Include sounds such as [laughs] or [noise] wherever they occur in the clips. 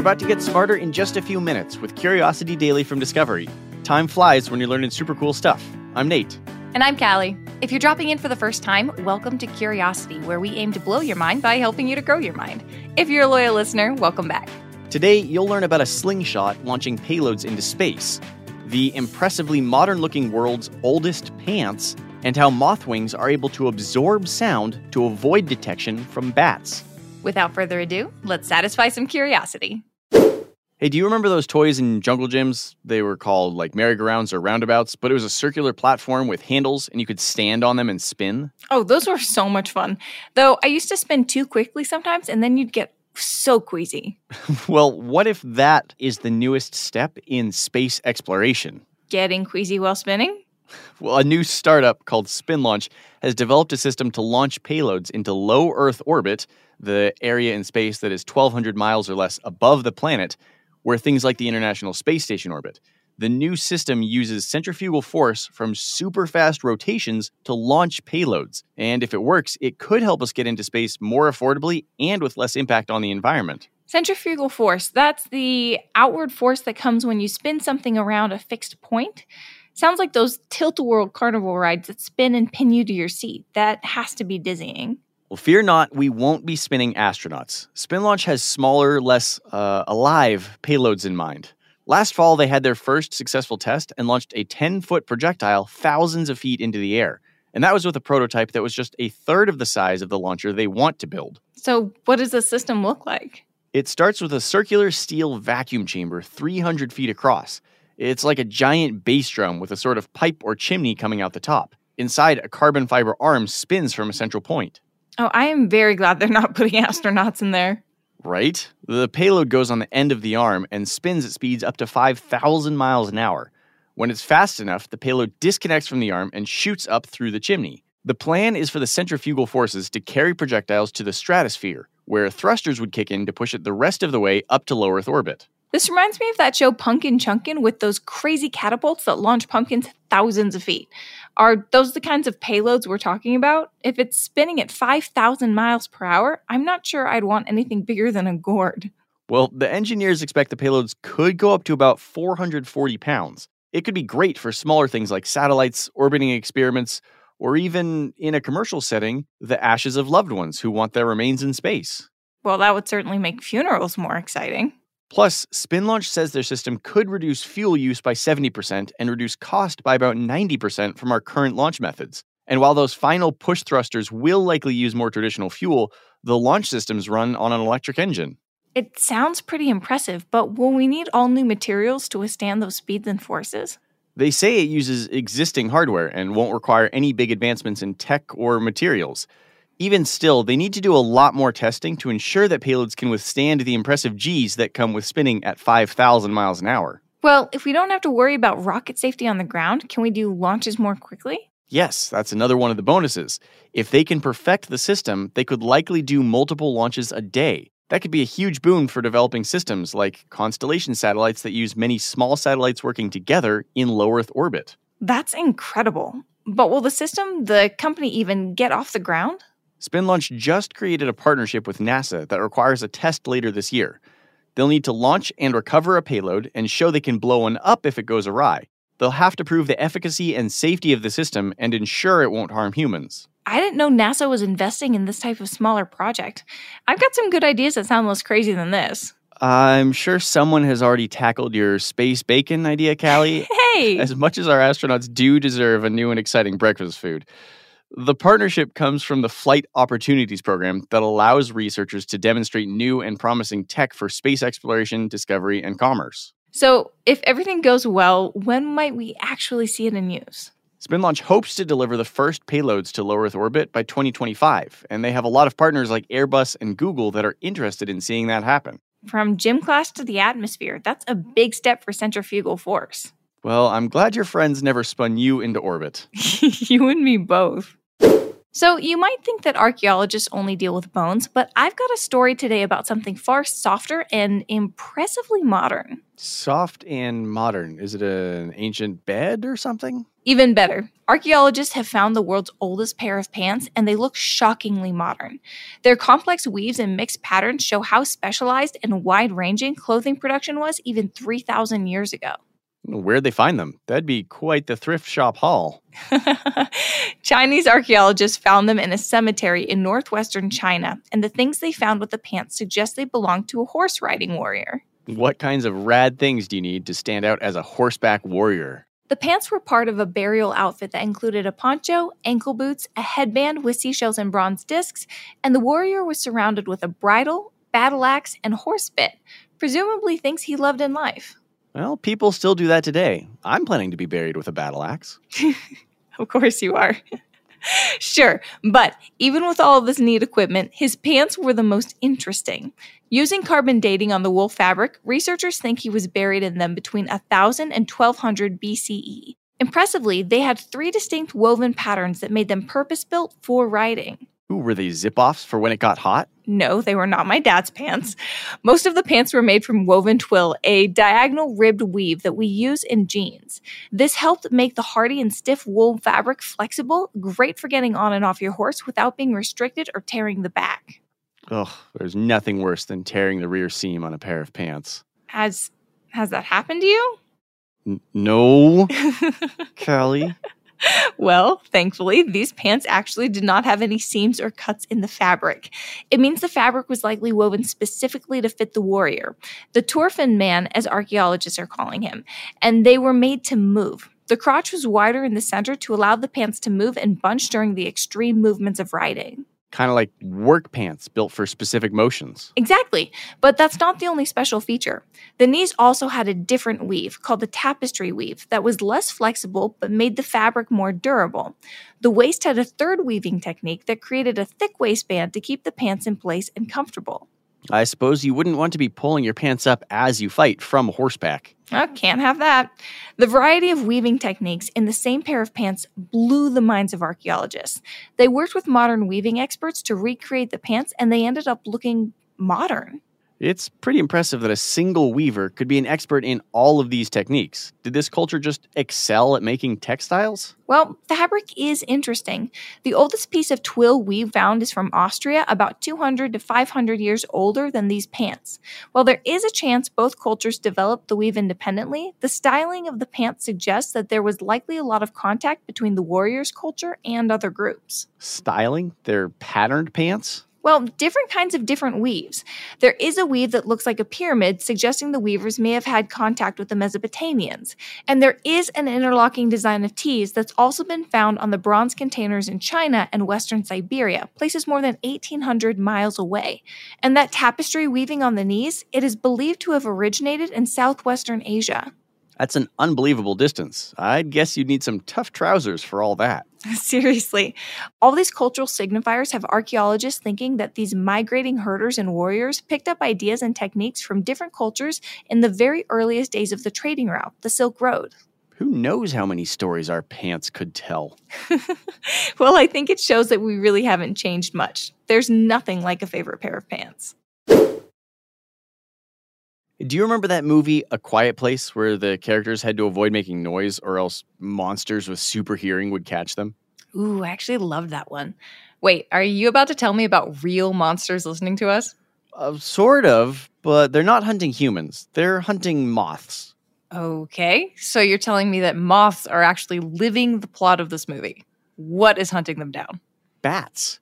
You're about to get smarter in just a few minutes with Curiosity Daily from Discovery. Time flies when you're learning super cool stuff. I'm Nate. And I'm Callie. If you're dropping in for the first time, welcome to Curiosity, where we aim to blow your mind by helping you to grow your mind. If you're a loyal listener, welcome back. Today, you'll learn about a slingshot launching payloads into space, the impressively modern looking world's oldest pants, and how moth wings are able to absorb sound to avoid detection from bats. Without further ado, let's satisfy some curiosity. Hey, do you remember those toys in jungle gyms? They were called like merry-go-rounds or roundabouts, but it was a circular platform with handles and you could stand on them and spin. Oh, those were so much fun. Though I used to spin too quickly sometimes, and then you'd get so queasy. [laughs] well, what if that is the newest step in space exploration? Getting queasy while spinning? [laughs] Well, a new startup called SpinLaunch has developed a system to launch payloads into low Earth orbit, the area in space that is 1,200 miles or less above the planet, where things like the International Space Station orbit. The new system uses centrifugal force from super fast rotations to launch payloads. And if it works, it could help us get into space more affordably and with less impact on the environment. Centrifugal force, that's the outward force that comes when you spin something around a fixed point. Sounds like those tilt a whirl carnival rides that spin and pin you to your seat. That has to be dizzying. Well, fear not, we won't be spinning astronauts. SpinLaunch has smaller, less uh, alive payloads in mind. Last fall, they had their first successful test and launched a 10 foot projectile thousands of feet into the air. And that was with a prototype that was just a third of the size of the launcher they want to build. So, what does the system look like? It starts with a circular steel vacuum chamber 300 feet across. It's like a giant bass drum with a sort of pipe or chimney coming out the top. Inside, a carbon fiber arm spins from a central point. Oh, I am very glad they're not putting astronauts in there. Right? The payload goes on the end of the arm and spins at speeds up to 5,000 miles an hour. When it's fast enough, the payload disconnects from the arm and shoots up through the chimney. The plan is for the centrifugal forces to carry projectiles to the stratosphere, where thrusters would kick in to push it the rest of the way up to low Earth orbit. This reminds me of that show Punkin Chunkin with those crazy catapults that launch pumpkins thousands of feet. Are those the kinds of payloads we're talking about? If it's spinning at 5,000 miles per hour, I'm not sure I'd want anything bigger than a gourd. Well, the engineers expect the payloads could go up to about 440 pounds. It could be great for smaller things like satellites, orbiting experiments, or even in a commercial setting, the ashes of loved ones who want their remains in space. Well, that would certainly make funerals more exciting. Plus, SpinLaunch says their system could reduce fuel use by 70% and reduce cost by about 90% from our current launch methods. And while those final push thrusters will likely use more traditional fuel, the launch systems run on an electric engine. It sounds pretty impressive, but will we need all new materials to withstand those speeds and forces? They say it uses existing hardware and won't require any big advancements in tech or materials. Even still, they need to do a lot more testing to ensure that payloads can withstand the impressive G's that come with spinning at 5,000 miles an hour. Well, if we don't have to worry about rocket safety on the ground, can we do launches more quickly? Yes, that's another one of the bonuses. If they can perfect the system, they could likely do multiple launches a day. That could be a huge boon for developing systems like constellation satellites that use many small satellites working together in low Earth orbit. That's incredible. But will the system, the company, even get off the ground? SpinLaunch just created a partnership with NASA that requires a test later this year. They'll need to launch and recover a payload and show they can blow one up if it goes awry. They'll have to prove the efficacy and safety of the system and ensure it won't harm humans. I didn't know NASA was investing in this type of smaller project. I've got some good ideas that sound less crazy than this. I'm sure someone has already tackled your space bacon idea, Callie. [laughs] Hey! As much as our astronauts do deserve a new and exciting breakfast food. The partnership comes from the Flight Opportunities Program that allows researchers to demonstrate new and promising tech for space exploration, discovery, and commerce. So, if everything goes well, when might we actually see it in use? SpinLaunch hopes to deliver the first payloads to low Earth orbit by 2025, and they have a lot of partners like Airbus and Google that are interested in seeing that happen. From gym class to the atmosphere, that's a big step for centrifugal force. Well, I'm glad your friends never spun you into orbit. [laughs] you and me both. So, you might think that archaeologists only deal with bones, but I've got a story today about something far softer and impressively modern. Soft and modern. Is it an ancient bed or something? Even better, archaeologists have found the world's oldest pair of pants, and they look shockingly modern. Their complex weaves and mixed patterns show how specialized and wide ranging clothing production was even 3,000 years ago. Where'd they find them? That'd be quite the thrift shop haul. [laughs] Chinese archaeologists found them in a cemetery in northwestern China, and the things they found with the pants suggest they belonged to a horse riding warrior. What kinds of rad things do you need to stand out as a horseback warrior? The pants were part of a burial outfit that included a poncho, ankle boots, a headband with seashells and bronze discs, and the warrior was surrounded with a bridle, battle axe, and horse bit, presumably things he loved in life. Well, people still do that today. I'm planning to be buried with a battle axe. [laughs] of course you are. [laughs] sure, but even with all of this neat equipment, his pants were the most interesting. Using carbon dating on the wool fabric, researchers think he was buried in them between 1000 and 1200 BCE. Impressively, they had three distinct woven patterns that made them purpose built for riding. Ooh, were they zip offs for when it got hot? No, they were not my dad's pants. Most of the pants were made from woven twill, a diagonal ribbed weave that we use in jeans. This helped make the hardy and stiff wool fabric flexible, great for getting on and off your horse without being restricted or tearing the back. Ugh, there's nothing worse than tearing the rear seam on a pair of pants. Has has that happened to you? N- no, [laughs] Callie well, thankfully, these pants actually did not have any seams or cuts in the fabric. It means the fabric was likely woven specifically to fit the warrior, the Turfan man, as archaeologists are calling him, and they were made to move. The crotch was wider in the center to allow the pants to move and bunch during the extreme movements of riding kind of like work pants built for specific motions. Exactly. But that's not the only special feature. The knees also had a different weave called the tapestry weave that was less flexible but made the fabric more durable. The waist had a third weaving technique that created a thick waistband to keep the pants in place and comfortable. I suppose you wouldn't want to be pulling your pants up as you fight from horseback. Oh, can't have that. The variety of weaving techniques in the same pair of pants blew the minds of archaeologists. They worked with modern weaving experts to recreate the pants, and they ended up looking modern. It's pretty impressive that a single weaver could be an expert in all of these techniques. Did this culture just excel at making textiles? Well, fabric is interesting. The oldest piece of twill we found is from Austria, about 200 to 500 years older than these pants. While there is a chance both cultures developed the weave independently, the styling of the pants suggests that there was likely a lot of contact between the warriors' culture and other groups. Styling? They're patterned pants? Well, different kinds of different weaves. There is a weave that looks like a pyramid, suggesting the weavers may have had contact with the Mesopotamians. And there is an interlocking design of tees that's also been found on the bronze containers in China and western Siberia, places more than 1,800 miles away. And that tapestry weaving on the knees, it is believed to have originated in southwestern Asia. That's an unbelievable distance. I'd guess you'd need some tough trousers for all that. [laughs] Seriously. All these cultural signifiers have archaeologists thinking that these migrating herders and warriors picked up ideas and techniques from different cultures in the very earliest days of the trading route, the Silk Road. Who knows how many stories our pants could tell? [laughs] well, I think it shows that we really haven't changed much. There's nothing like a favorite pair of pants. Do you remember that movie, A Quiet Place, where the characters had to avoid making noise or else monsters with super hearing would catch them? Ooh, I actually loved that one. Wait, are you about to tell me about real monsters listening to us? Uh, sort of, but they're not hunting humans. They're hunting moths. Okay, so you're telling me that moths are actually living the plot of this movie. What is hunting them down? Bats.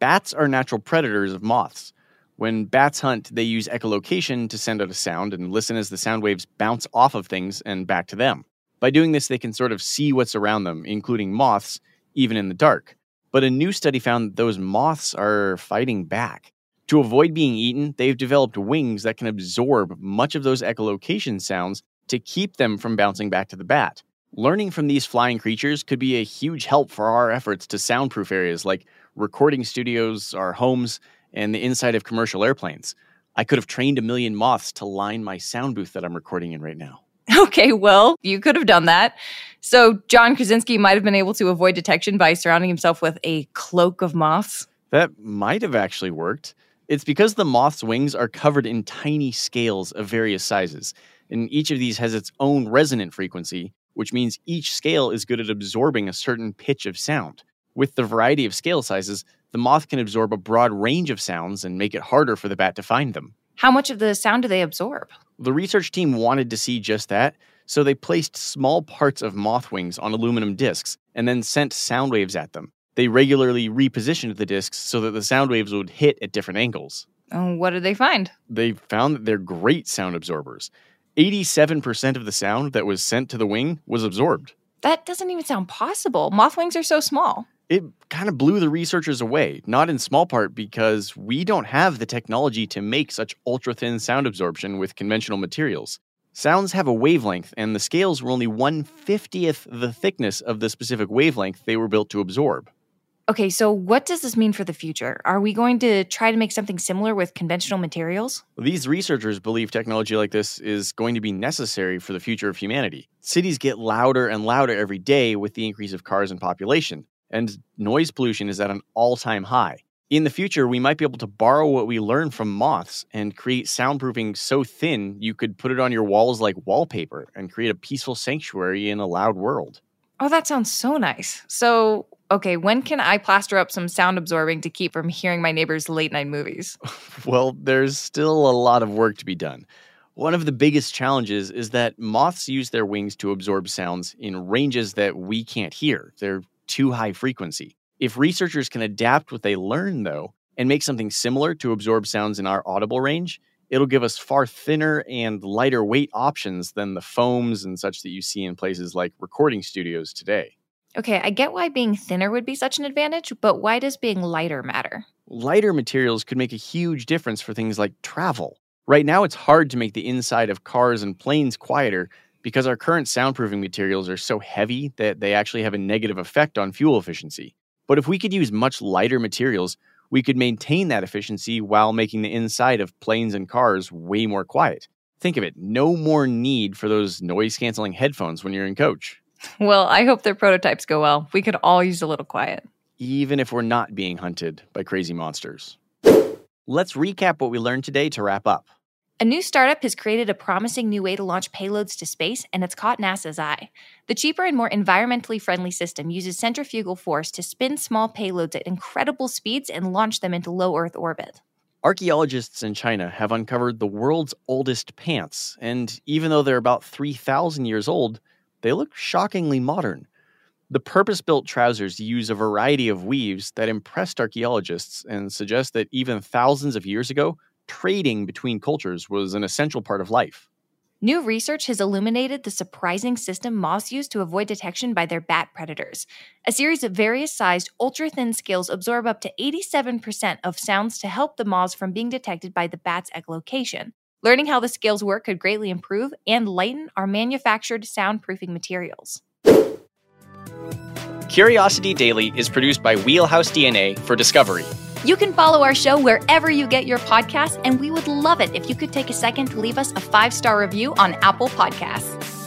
Bats are natural predators of moths. When bats hunt, they use echolocation to send out a sound and listen as the sound waves bounce off of things and back to them. By doing this, they can sort of see what's around them, including moths, even in the dark. But a new study found that those moths are fighting back. To avoid being eaten, they've developed wings that can absorb much of those echolocation sounds to keep them from bouncing back to the bat. Learning from these flying creatures could be a huge help for our efforts to soundproof areas like recording studios, our homes, and the inside of commercial airplanes. I could have trained a million moths to line my sound booth that I'm recording in right now. [laughs] Okay, well, you could have done that. So, John Krasinski might have been able to avoid detection by surrounding himself with a cloak of moths. That might have actually worked. It's because the moth's wings are covered in tiny scales of various sizes, and each of these has its own resonant frequency, which means each scale is good at absorbing a certain pitch of sound. With the variety of scale sizes, the moth can absorb a broad range of sounds and make it harder for the bat to find them. How much of the sound do they absorb? The research team wanted to see just that, so they placed small parts of moth wings on aluminum discs and then sent sound waves at them. They regularly repositioned the discs so that the sound waves would hit at different angles. Oh, what did they find? They found that they're great sound absorbers. 87% of the sound that was sent to the wing was absorbed. That doesn't even sound possible. Moth wings are so small. It kind of blew the researchers away, not in small part because we don't have the technology to make such ultra thin sound absorption with conventional materials. Sounds have a wavelength, and the scales were only 150th the thickness of the specific wavelength they were built to absorb. Okay, so what does this mean for the future? Are we going to try to make something similar with conventional materials? These researchers believe technology like this is going to be necessary for the future of humanity. Cities get louder and louder every day with the increase of cars and population, and noise pollution is at an all time high in the future, we might be able to borrow what we learned from moths and create soundproofing so thin you could put it on your walls like wallpaper and create a peaceful sanctuary in a loud world. Oh, that sounds so nice. So, okay, when can I plaster up some sound absorbing to keep from hearing my neighbors' late night movies? [laughs] well, there's still a lot of work to be done. One of the biggest challenges is that moths use their wings to absorb sounds in ranges that we can't hear. They're too high frequency. If researchers can adapt what they learn, though, and make something similar to absorb sounds in our audible range, it'll give us far thinner and lighter weight options than the foams and such that you see in places like recording studios today. Okay, I get why being thinner would be such an advantage, but why does being lighter matter? Lighter materials could make a huge difference for things like travel. Right now, it's hard to make the inside of cars and planes quieter because our current soundproofing materials are so heavy that they actually have a negative effect on fuel efficiency. But if we could use much lighter materials, we could maintain that efficiency while making the inside of planes and cars way more quiet. Think of it no more need for those noise canceling headphones when you're in coach. Well, I hope their prototypes go well. We could all use a little quiet. Even if we're not being hunted by crazy monsters. Let's recap what we learned today to wrap up. A new startup has created a promising new way to launch payloads to space, and it's caught NASA's eye. The cheaper and more environmentally friendly system uses centrifugal force to spin small payloads at incredible speeds and launch them into low Earth orbit. Archaeologists in China have uncovered the world's oldest pants, and even though they're about 3,000 years old, they look shockingly modern. The purpose built trousers use a variety of weaves that impressed archaeologists and suggest that even thousands of years ago, trading between cultures was an essential part of life. New research has illuminated the surprising system moths use to avoid detection by their bat predators. A series of various sized, ultra thin scales absorb up to 87% of sounds to help the moths from being detected by the bat's echolocation. Learning how the scales work could greatly improve and lighten our manufactured soundproofing materials. Curiosity Daily is produced by Wheelhouse DNA for Discovery. You can follow our show wherever you get your podcasts, and we would love it if you could take a second to leave us a five star review on Apple Podcasts.